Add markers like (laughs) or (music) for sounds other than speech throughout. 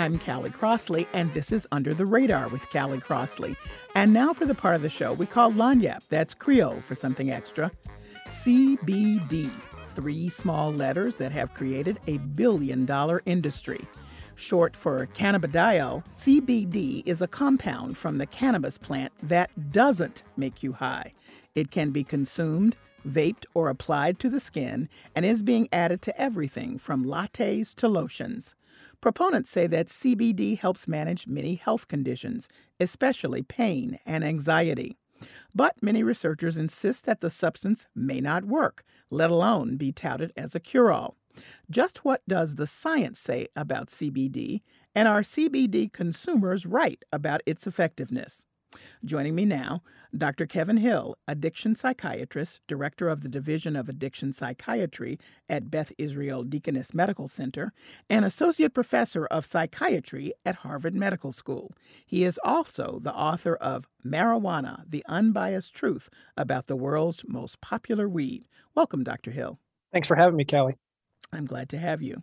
I'm Callie Crossley, and this is Under the Radar with Callie Crossley. And now for the part of the show we call Lagniappe. That's Creole for something extra. CBD, three small letters that have created a billion dollar industry. Short for cannabidiol, CBD is a compound from the cannabis plant that doesn't make you high. It can be consumed, vaped, or applied to the skin and is being added to everything from lattes to lotions. Proponents say that CBD helps manage many health conditions, especially pain and anxiety. But many researchers insist that the substance may not work, let alone be touted as a cure all. Just what does the science say about CBD, and are CBD consumers right about its effectiveness? Joining me now, Dr. Kevin Hill, addiction psychiatrist, director of the Division of Addiction Psychiatry at Beth Israel Deaconess Medical Center, and associate professor of psychiatry at Harvard Medical School. He is also the author of Marijuana The Unbiased Truth About the World's Most Popular Weed. Welcome, Dr. Hill. Thanks for having me, Kelly. I'm glad to have you.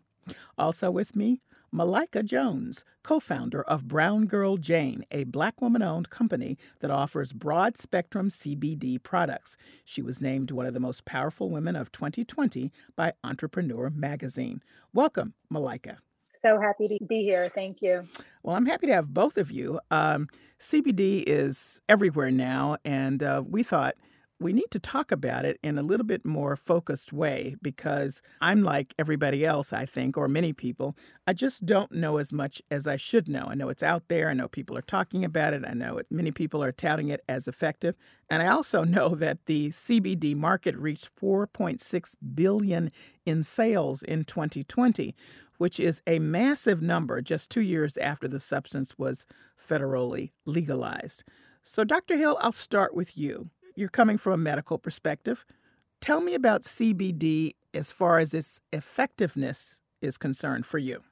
Also with me, Malika Jones, co founder of Brown Girl Jane, a black woman owned company that offers broad spectrum CBD products. She was named one of the most powerful women of 2020 by Entrepreneur Magazine. Welcome, Malika. So happy to be here. Thank you. Well, I'm happy to have both of you. Um, CBD is everywhere now, and uh, we thought we need to talk about it in a little bit more focused way because I'm like everybody else, I think, or many people. I just don't know as much as I should know. I know it's out there. I know people are talking about it. I know it, many people are touting it as effective. And I also (laughs) know that the CBD market reached 4.6 billion in sales in 2020, which is a massive number just 2 years after the substance was federally legalized. So Dr. Hill, I'll start with you you're coming from a medical perspective. Tell me about CBD as far as its effectiveness is concerned for you.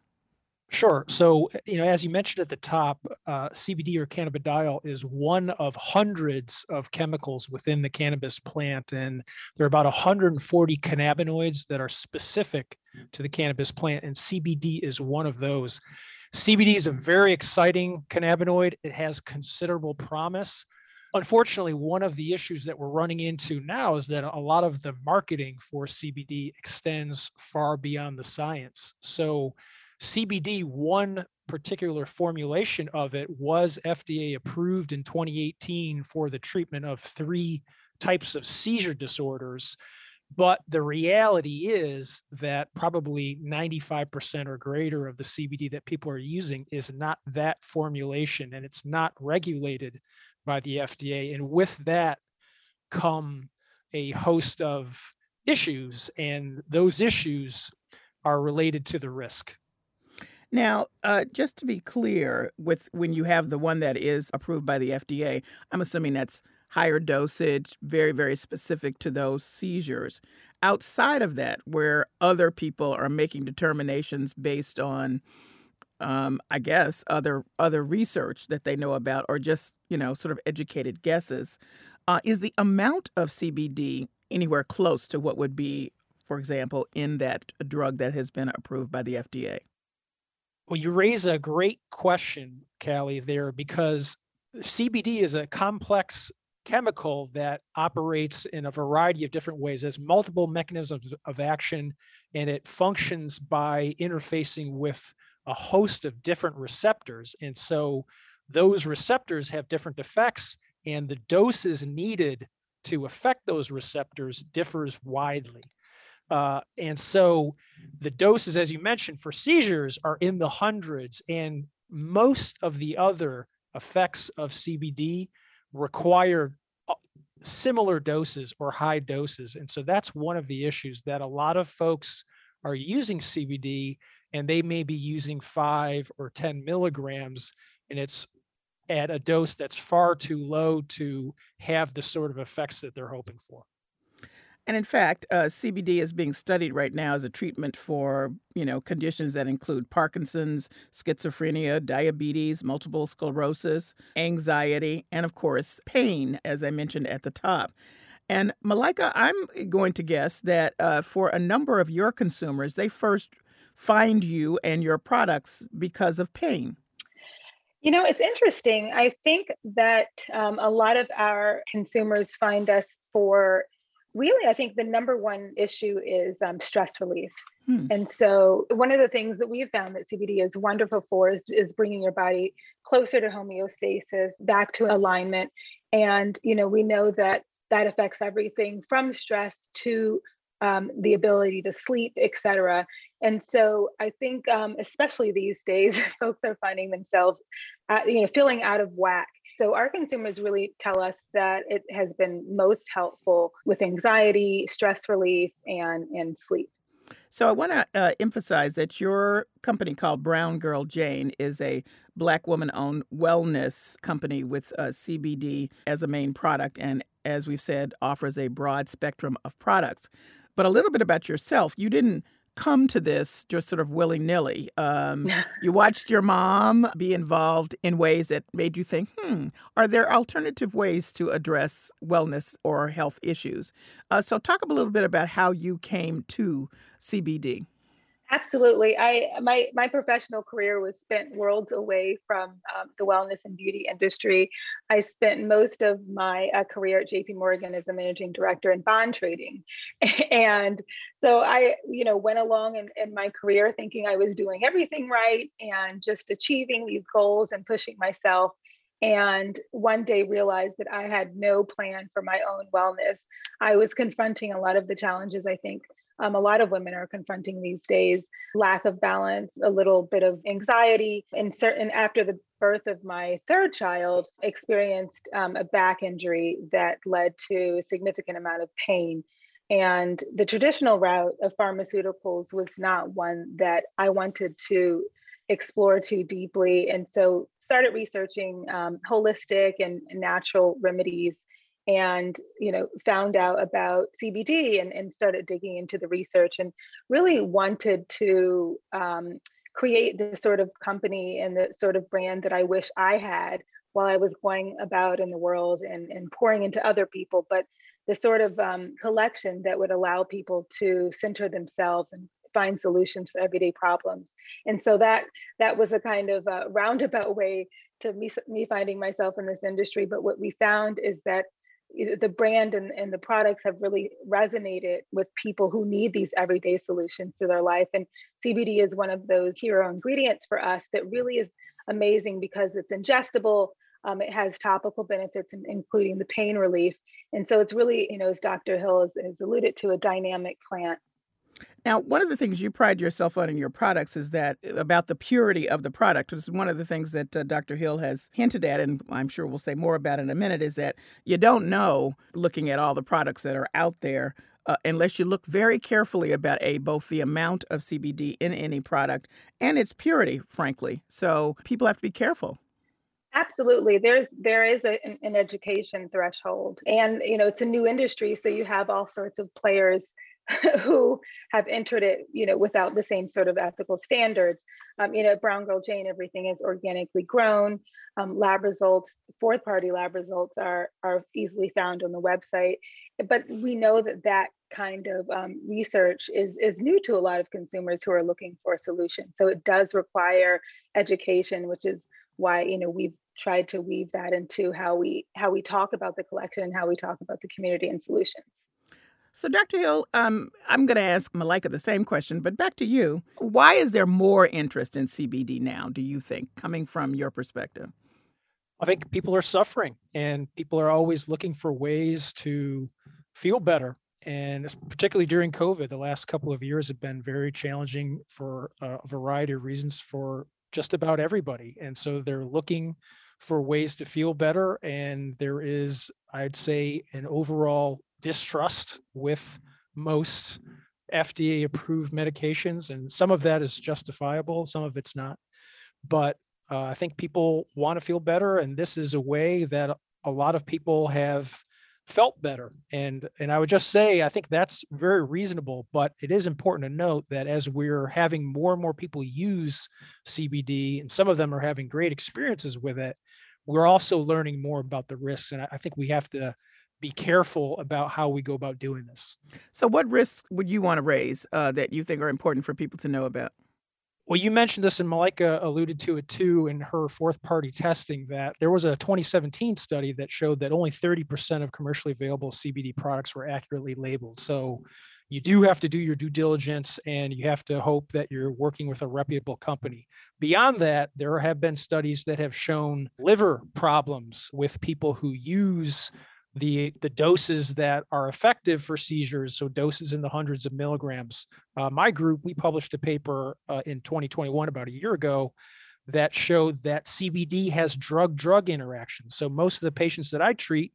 Sure. So, you know, as you mentioned at the top, uh, CBD or cannabidiol is one of hundreds of chemicals within the cannabis plant. And there are about 140 cannabinoids that are specific to the cannabis plant, and CBD is one of those. CBD is a very exciting cannabinoid. It has considerable promise unfortunately, one of the issues that we're running into now is that a lot of the marketing for CBD extends far beyond the science. So, CBD, one particular formulation of it was FDA approved in 2018 for the treatment of three types of seizure disorders. But the reality is that probably 95% or greater of the CBD that people are using is not that formulation and it's not regulated by the FDA. And with that come a host of issues, and those issues are related to the risk. Now, uh, just to be clear, with when you have the one that is approved by the FDA, I'm assuming that's higher dosage, very, very specific to those seizures. Outside of that, where other people are making determinations based on um, I guess other other research that they know about, or just you know sort of educated guesses. Uh, is the amount of CBD anywhere close to what would be, for example, in that drug that has been approved by the FDA? Well, you raise a great question, Callie, there, because CBD is a complex chemical that operates in a variety of different ways, has multiple mechanisms of action, and it functions by interfacing with a host of different receptors. And so those receptors have different effects, and the doses needed to affect those receptors differs widely. Uh, and so the doses, as you mentioned, for seizures are in the hundreds, and most of the other effects of CBD require uh, similar doses or high doses. And so that's one of the issues that a lot of folks are using CBD and they may be using five or 10 milligrams, and it's at a dose that's far too low to have the sort of effects that they're hoping for. And in fact, uh, CBD is being studied right now as a treatment for you know conditions that include Parkinson's, schizophrenia, diabetes, multiple sclerosis, anxiety, and of course pain, as I mentioned at the top. And Malika, I'm going to guess that uh, for a number of your consumers, they first find you and your products because of pain. You know, it's interesting. I think that um, a lot of our consumers find us for really, I think the number one issue is um, stress relief. Hmm. And so, one of the things that we've found that CBD is wonderful for is, is bringing your body closer to homeostasis, back to alignment. And, you know, we know that that affects everything from stress to um, the ability to sleep, et cetera. And so I think, um, especially these days, (laughs) folks are finding themselves, uh, you know, feeling out of whack. So our consumers really tell us that it has been most helpful with anxiety, stress relief, and and sleep. So I want to uh, emphasize that your company called Brown Girl Jane is a black woman owned wellness company with uh, CBD as a main product and as we've said offers a broad spectrum of products. But a little bit about yourself. You didn't come to this just sort of willy nilly. Um, (laughs) you watched your mom be involved in ways that made you think, hmm, are there alternative ways to address wellness or health issues? Uh, so, talk a little bit about how you came to CBD. Absolutely. I my my professional career was spent worlds away from um, the wellness and beauty industry. I spent most of my uh, career at JP Morgan as a managing director in bond trading. (laughs) and so I, you know, went along in, in my career thinking I was doing everything right and just achieving these goals and pushing myself and one day realized that I had no plan for my own wellness. I was confronting a lot of the challenges I think um, a lot of women are confronting these days lack of balance a little bit of anxiety. And certain after the birth of my third child experienced um, a back injury that led to a significant amount of pain. And the traditional route of pharmaceuticals was not one that i wanted to explore too deeply. And so started researching um, holistic and natural remedies and you know found out about cbd and, and started digging into the research and really wanted to um, create the sort of company and the sort of brand that i wish i had while i was going about in the world and, and pouring into other people. But the sort of um, collection that would allow people to center themselves and find solutions for everyday problems. And so that that was a kind of a roundabout way to me, me finding myself in this industry. But what we found is that the brand and, and the products have really resonated with people who need these everyday solutions to their life. And CBD is one of those hero ingredients for us that really is amazing because it's ingestible. Um, it has topical benefits, including the pain relief. And so it's really, you know, as Dr. Hill has, has alluded to, a dynamic plant now, one of the things you pride yourself on in your products is that uh, about the purity of the product. This is one of the things that uh, Dr. Hill has hinted at, and I'm sure we'll say more about in a minute, is that you don't know, looking at all the products that are out there, uh, unless you look very carefully about a both the amount of CBD in any product and its purity, frankly. So people have to be careful. Absolutely. There's there is a, an education threshold, and you know it's a new industry, so you have all sorts of players (laughs) who have entered it, you know, without the same sort of ethical standards. Um, you know, Brown Girl Jane, everything is organically grown. Um, lab results, fourth party lab results are are easily found on the website. But we know that that kind of um, research is is new to a lot of consumers who are looking for a solution. So it does require education, which is why you know we've tried to weave that into how we how we talk about the collection and how we talk about the community and solutions. So, Dr. Hill, um, I'm going to ask Malika the same question, but back to you. Why is there more interest in CBD now, do you think, coming from your perspective? I think people are suffering and people are always looking for ways to feel better. And particularly during COVID, the last couple of years have been very challenging for a variety of reasons for just about everybody. And so they're looking for ways to feel better. And there is, I'd say, an overall distrust with most FDA approved medications, and some of that is justifiable, some of it's not. But uh, I think people want to feel better, and this is a way that a lot of people have felt better. And and I would just say I think that's very reasonable, but it is important to note that as we're having more and more people use CBD, and some of them are having great experiences with it, we're also learning more about the risks. And I think we have to be careful about how we go about doing this. So, what risks would you want to raise uh, that you think are important for people to know about? Well, you mentioned this, and Malika alluded to it too in her fourth party testing that there was a 2017 study that showed that only 30% of commercially available CBD products were accurately labeled. So, you do have to do your due diligence and you have to hope that you're working with a reputable company. Beyond that, there have been studies that have shown liver problems with people who use the the doses that are effective for seizures so doses in the hundreds of milligrams. Uh, my group we published a paper uh, in 2021 about a year ago that showed that cbd has drug drug interactions so most of the patients that i treat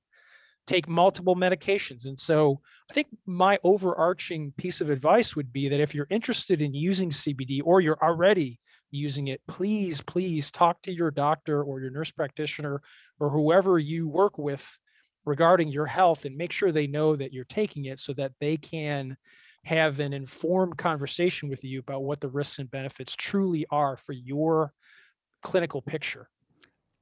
take multiple medications. And so i think my overarching piece of advice would be that if you're interested in using cbd or you're already using it please please talk to your doctor or your nurse practitioner or whoever you work with regarding your health and make sure they know that you're taking it so that they can have an informed conversation with you about what the risks and benefits truly are for your clinical picture.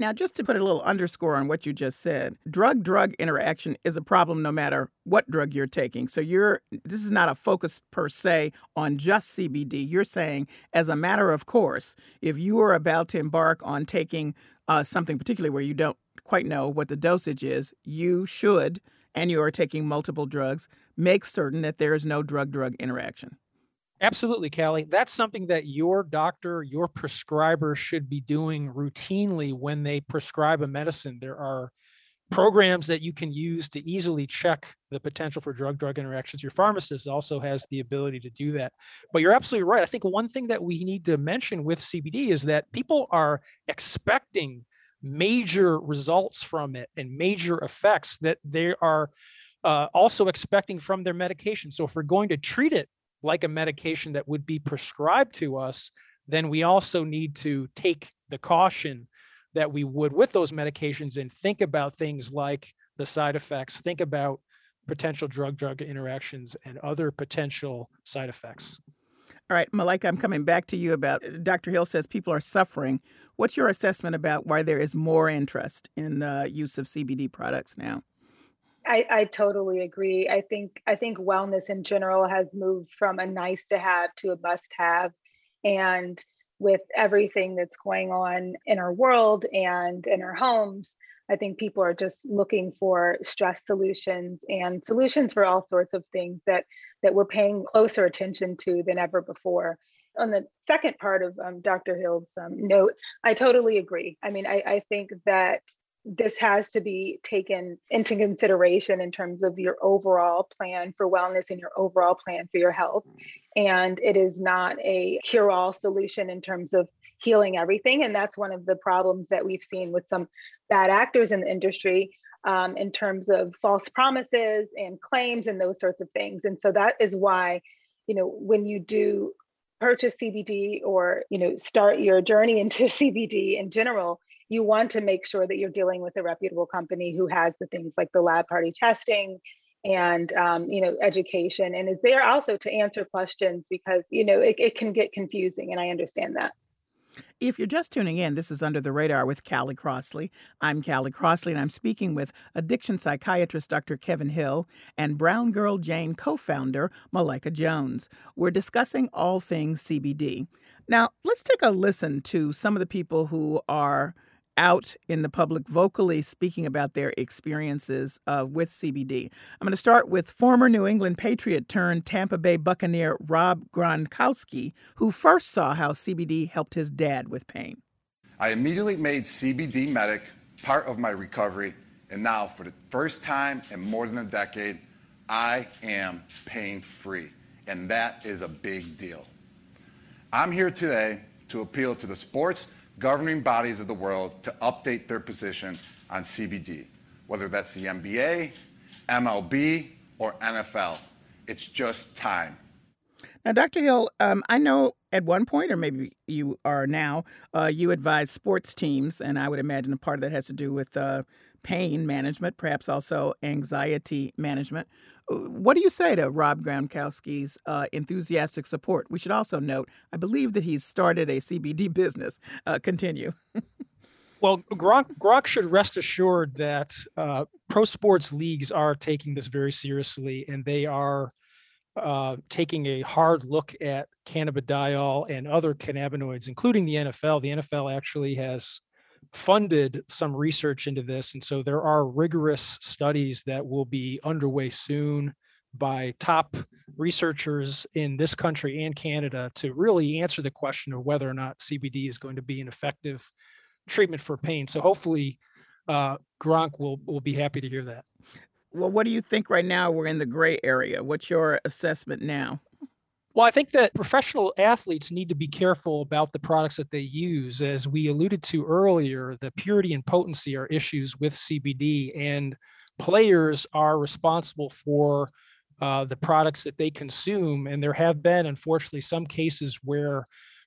Now, just to put a little underscore on what you just said, drug drug interaction is a problem no matter what drug you're taking. So you're this is not a focus per se on just CBD. You're saying as a matter of course, if you are about to embark on taking uh, something particularly where you don't quite know what the dosage is, you should, and you are taking multiple drugs, make certain that there is no drug drug interaction. Absolutely, Callie. That's something that your doctor, your prescriber should be doing routinely when they prescribe a medicine. There are programs that you can use to easily check the potential for drug drug interactions. Your pharmacist also has the ability to do that. But you're absolutely right. I think one thing that we need to mention with CBD is that people are expecting major results from it and major effects that they are uh, also expecting from their medication. So if we're going to treat it like a medication that would be prescribed to us, then we also need to take the caution that we would with those medications and think about things like the side effects, think about potential drug drug interactions and other potential side effects. All right, Malika, I'm coming back to you about Dr. Hill says people are suffering. What's your assessment about why there is more interest in the use of CBD products now? I, I totally agree. I think I think wellness in general has moved from a nice to have to a must have. And with everything that's going on in our world and in our homes, I think people are just looking for stress solutions and solutions for all sorts of things that that we're paying closer attention to than ever before. On the second part of um, Dr. Hill's um, note, I totally agree. I mean, I, I think that this has to be taken into consideration in terms of your overall plan for wellness and your overall plan for your health. And it is not a cure all solution in terms of healing everything. And that's one of the problems that we've seen with some bad actors in the industry um, in terms of false promises and claims and those sorts of things. And so that is why, you know, when you do purchase CBD or, you know, start your journey into (laughs) CBD in general, you want to make sure that you're dealing with a reputable company who has the things like the lab party testing and um, you know education and is there also to answer questions because you know it, it can get confusing and i understand that if you're just tuning in, this is Under the Radar with Callie Crossley. I'm Callie Crossley, and I'm speaking with addiction psychiatrist Dr. Kevin Hill and Brown Girl Jane co founder Malika Jones. We're discussing all things CBD. Now, let's take a listen to some of the people who are out in the public vocally speaking about their experiences uh, with CBD. I'm going to start with former New England Patriot turned Tampa Bay Buccaneer Rob Gronkowski, who first saw how CBD helped his dad with pain. I immediately made CBD Medic part of my recovery, and now, for the first time in more than a decade, I am pain free, and that is a big deal. I'm here today to appeal to the sports governing bodies of the world to update their position on CBD, whether that's the NBA, MLB, or NFL. It's just time. Now, Dr. Hill, um, I know at one point, or maybe you are now, uh, you advise sports teams, and I would imagine a part of that has to do with uh, pain management, perhaps also anxiety management. What do you say to Rob Gronkowski's uh, enthusiastic support? We should also note, I believe that he's started a CBD (laughs) business. Uh, continue. Well, Gronk, Gronk should rest assured that uh, pro sports leagues are taking this very seriously, and they are uh, taking a hard look at cannabidiol and other cannabinoids, including the NFL. The NFL actually has funded some research into this, and so there are rigorous studies that will be underway soon by top researchers in this country and Canada to really answer the question of whether or not CBD is going to be an effective treatment for pain. So hopefully, uh, Gronk will will be happy to hear that. Well, what do you think right now? We're in the gray area. What's your assessment now? Well, I think that professional athletes need to be careful about the products that they use. As we alluded to earlier, the purity and potency are issues with CBD, and players are responsible for uh, the products that they consume. And there have been, unfortunately, some cases where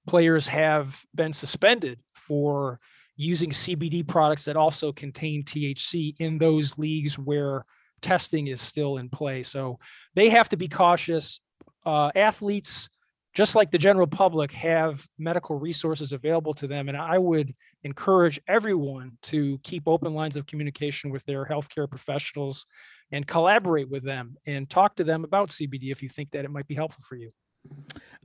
players have been suspended for using CBD products that also contain THC in those leagues where testing is still in play. So they have to be cautious. Uh, athletes, just like the general public, have medical resources available to them. And I would encourage everyone to keep open lines of communication with their healthcare professionals and collaborate with them and talk to them about CBD if you think that it might be helpful for you.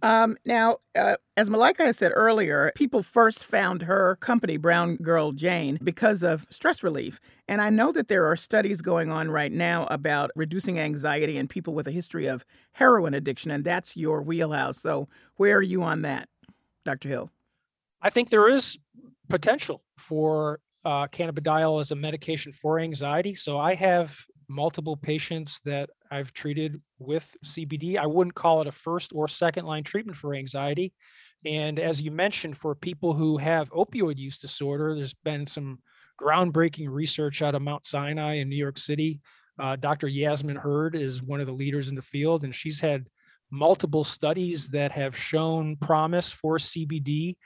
Um, now, uh, as Malika has said earlier, people first found her company, Brown Girl Jane, because of stress relief. And I know that there are studies going on right now about reducing anxiety in people with a history of heroin addiction, and that's your wheelhouse. So, where are you on that, Dr. Hill? I think there is potential for uh, cannabidiol as a medication for anxiety. So, I have multiple patients that I've treated with CBD. I wouldn't call it a first or second line treatment for anxiety. And as you mentioned, for people who have opioid use disorder, there's been some groundbreaking research out of Mount Sinai in New York City. Uh, Dr. Yasmin Hurd is one of the leaders in the field, and she's had multiple studies that have shown promise for CBD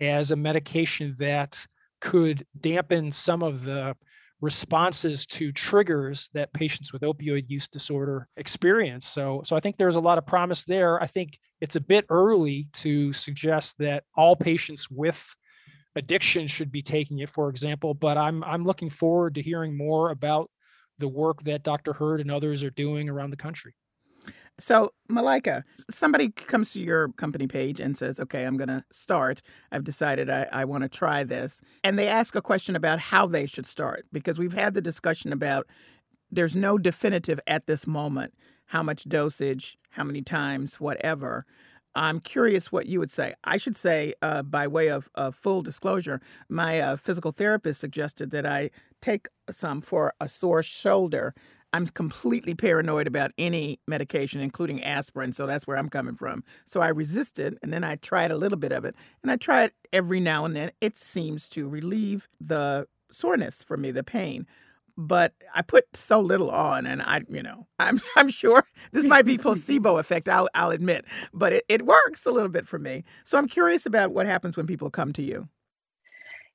as a medication that could dampen some of the responses to triggers that patients with opioid use disorder experience. So, so I think there's a lot of promise there. I think it's a bit early to suggest that all patients with addiction should be taking it, for example. But I'm I'm looking forward to hearing more about the work that Dr. Hurd and others are doing around the country. So, Malika, somebody comes to your company page and says, Okay, I'm going to start. I've decided I, I want to try this. And they ask a question about how they should start because we've had the discussion about there's no definitive at this moment how much dosage, how many times, whatever. I'm curious what you would say. I should say, uh, by way of uh, full disclosure, my uh, physical therapist suggested that I take some for a sore shoulder I'm completely paranoid about any medication, including aspirin. So that's where I'm coming from. So I resisted, and then I tried a little bit of it, and I try it every now and then. It seems to relieve the soreness for me, the pain. But I put so little on, and I, you know, (laughs) I'm I'm sure this might be placebo effect. I'll I'll admit, but it, it works a little bit for me. So I'm curious about what happens when people come to you.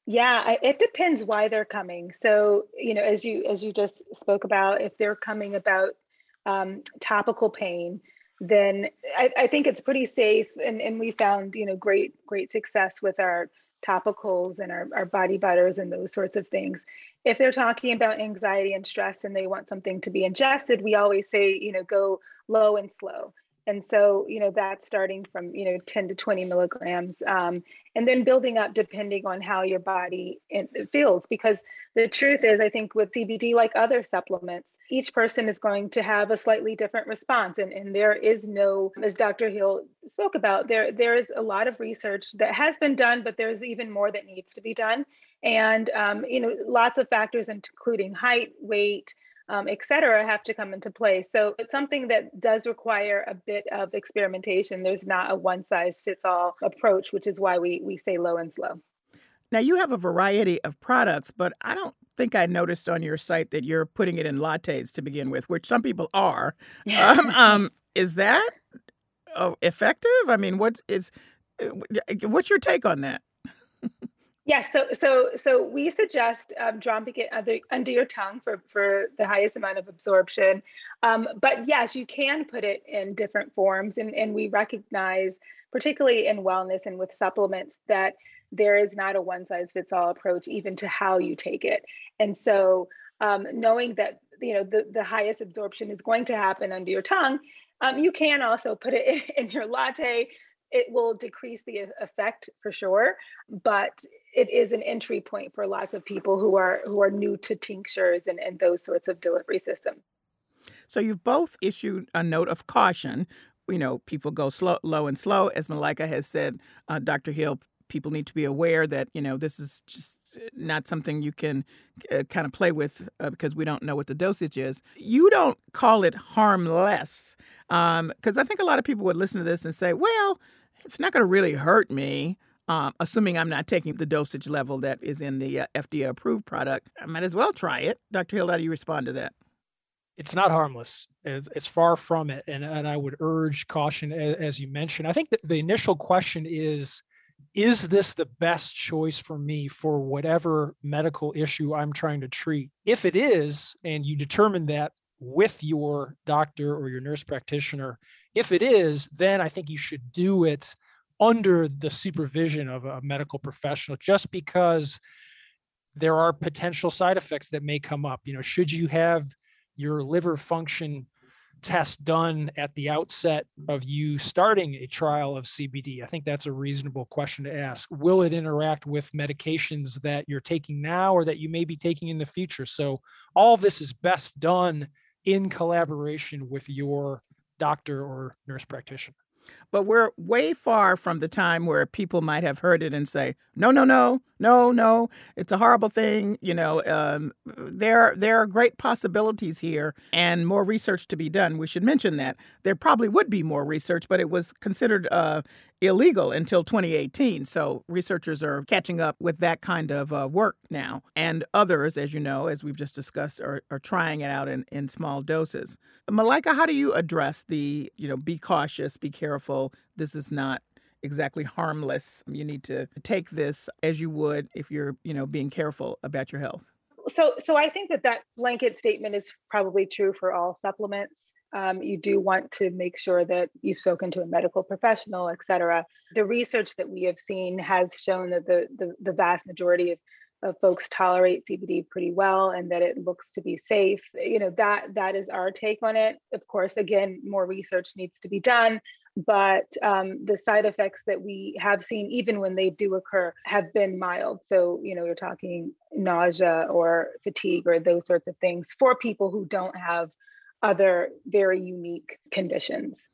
Yeah, I, it depends why they're coming. So, you know, as you as you just spoke about, if they're coming about um, topical pain, then I, I, think it's pretty safe. And, and we found, you know, great great success with our topicals and our, our body butters and those sorts of things. If they're talking about anxiety and stress and they want something to be ingested, we always say, you know, go low and slow and so you know that's starting from you know 10 to 20 milligrams um, and then building up depending on how your body feels because the truth is i think with cbd like other supplements each person is going to have a slightly different response and, and there is no as dr hill spoke about there there is a lot of research that has been done but there's even more that needs to be done. And um, you know lots of factors including height weight um, et cetera, have to come into play. So it's something that does require a bit of experimentation. There's not a one size fits all approach, which is why we, we say low and slow. Now, you have a variety of products, but I don't think I noticed on your site that you're putting it in lattes to begin with, which some people are. um, (laughs) um, is that uh, effective? I mean, what is uh, what's your take on that? Yes, yeah, so so so we suggest um, dropping it under under your tongue for for the highest amount of absorption. Um, but yes, you can put it in different forms, and and we recognize, particularly in wellness and with supplements, that there is not a one size fits all approach, even to how you take it. And so, um, knowing that you know the the highest absorption is going to happen under your tongue, um, you can also put it in, (laughs) in your latte it will decrease the effect for sure but it is an entry point for lots of people who are who are new to tinctures and, and those sorts of delivery systems so you've both issued a note of caution. You know people go slow low and slow. As malika has said uh, dr hill people need to be aware that you know this is just not something you can uh, kind of play with uh, because we don't know what the dosage is. You don't call it harmless because um, I think a lot of people would listen to this and say, "Well, it's not going to really hurt me. Um, assuming I'm not taking the dosage level that is in the uh, FDA approved product, I might as well try it. Dr. Hill, how do you respond to that? It's not harmless. It's, it's far from it. And, and I would urge caution, as, as you mentioned. I think that the initial question is Is this the best choice for me for whatever medical issue I'm trying to treat? If it is, and you determine that with your doctor or your nurse practitioner, if it is, then I think you should do it under the supervision of a medical professional, just because there are potential side effects that may come up. You know, should you have your liver function test done at the outset of you starting a trial of CBD? I think that's a reasonable question to ask. Will it interact with medications that you're taking now or that you may be taking in the future? So, all this is best done in collaboration with your doctor or nurse practitioner. But we're way far from the time where people might have heard it and say, "No, no, no, no, no, it's a horrible thing." You know, um, there there are great possibilities here, and more research to be done. We should mention that there probably would be more research, but it was considered uh, illegal until 2018. So researchers are catching up with that kind of uh, work now. And others, as you know, as we've just discussed, are, are trying it out in, in small doses. Malika, how do you address the, you know, be cautious, be careful, this is not exactly harmless. You need to take this as you would if you're, you know, being careful about your health. So so I think that that blanket statement is probably true for all supplements um, you do want to make sure that you've spoken to a medical professional, et cetera. The research that we have seen has shown that the, the, the vast majority of, of folks tolerate CBD pretty well and that it looks to be safe. You know, that that is our take on it. Of course, again, more research needs to be done, but um, the side effects that we have seen, even when they do occur, have been mild. So, you know, you're talking nausea or fatigue or those sorts of things for people who don't have other very unique conditions.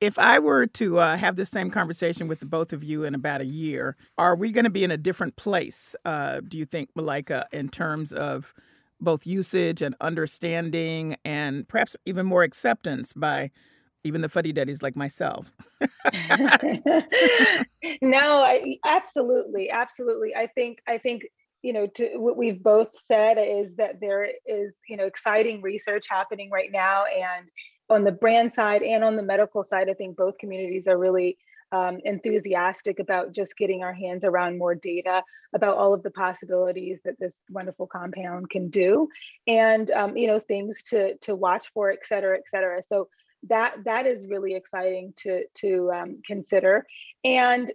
If I were to uh, have the same conversation with the both of you in about a year, are we going to be in a different place, uh, do you think, Malika, in terms of both usage and understanding and perhaps even more acceptance by even the fuddy duddies like myself. (laughs) no, I, absolutely, absolutely. I think I think you know to what we've both said is that there is you know exciting research happening right now. And on the brand side and on the medical side i think both communities are really um, enthusiastic about just getting our hands around more data about all of the possibilities that this wonderful compound can do. And um, you know things to to watch for et cetera et cetera. So that that is really exciting to to um, consider. And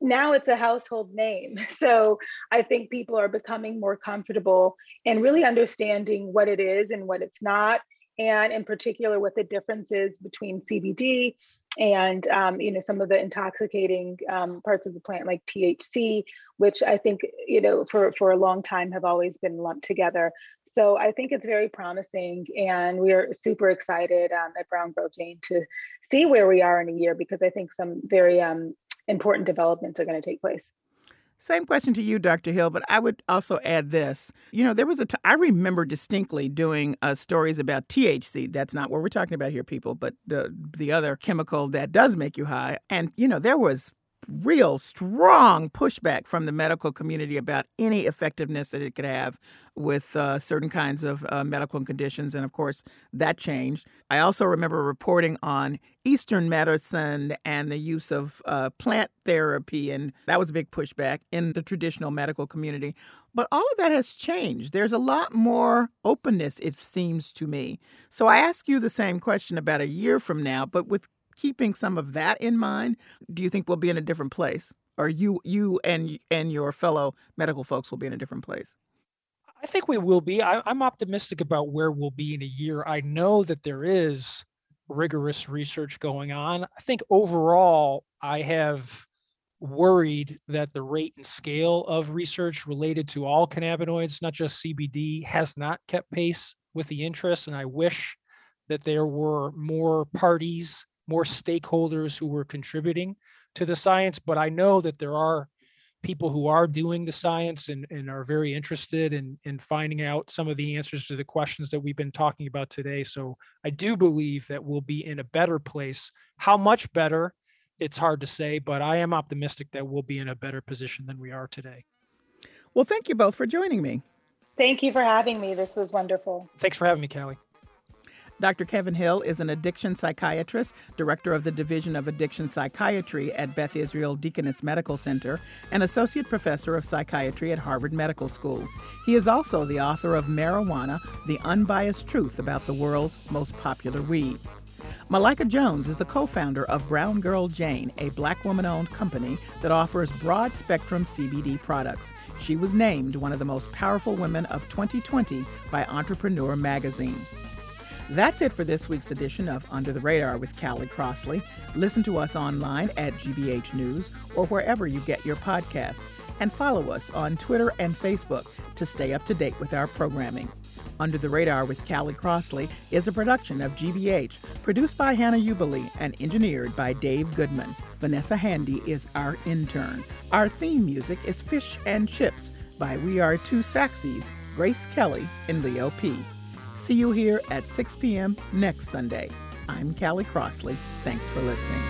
now it's a household name. (laughs) So I think people are becoming more comfortable and really understanding what it is and what it's not, and in particular what the difference is between CBD and um, you know some of the intoxicating um, parts of the plant like THC, which I think you know for for a long time have always been lumped together. So I think it's very promising, and we are super excited um, at Brown Girl Jane to see where we are in a year because I think some very um, important developments are going to take place. Same question to you, Dr. Hill, but I would also add this. You know, there was a t- I remember distinctly doing uh, stories about THC. That's not what we're talking about here, people, but the the other chemical that does make you high. And you know, there was real strong pushback from the medical community about any effectiveness that it could have with uh, certain kinds of uh, medical conditions. And of course, that changed. I also remember reporting on Eastern medicine and the use of uh, plant therapy, and that was a big pushback in the traditional medical community. But all of that has changed. There's a lot more openness, it seems to me. So I ask you the same question about a year from now, but with keeping some of that in mind, do you think we'll be in a different place? Or you you and and your fellow medical folks will be in a different place? I think we will be. I, am optimistic about where we'll be in a year. I know that there is rigorous research going on. I think overall, I have worried that the rate and scale of research related to all cannabinoids, not just CBD, has not kept pace with the interest. And I wish that there were more parties more stakeholders who were contributing to the science, but I know that there are people who are doing the science and, and are very interested in, in finding out some of the answers to the questions that we've been talking about today. So I do believe that we'll be in a better place. How much better, it's hard to say, but I am optimistic that we'll be in a better position than we are today. Well, thank you both for joining me. Thank you for having me. This was wonderful. Thanks for having me, Callie. Dr. Kevin Hill is an addiction psychiatrist, director of the Division of Addiction Psychiatry at Beth Israel Deaconess Medical Center, and associate professor of psychiatry at Harvard Medical School. He is also the author of Marijuana The Unbiased Truth About the World's Most Popular Weed. Malika Jones is the co founder of Brown Girl Jane, a black woman owned company that offers broad spectrum CBD products. She was named one of the most powerful women of 2020 by Entrepreneur magazine. That's it for this week's edition of Under the Radar with Callie Crossley. Listen to us online at GBH News or wherever you get your podcasts. And follow us on Twitter and Facebook to stay up to date with our programming. Under the Radar with Callie Crossley is a production of GBH, produced by Hannah Uebele and engineered by Dave Goodman. Vanessa Handy is our intern. Our theme music is Fish and Chips by We Are Two Saxies, Grace Kelly and Leo P. See you here at 6 p.m. next Sunday. I'm Callie Crossley. Thanks for listening.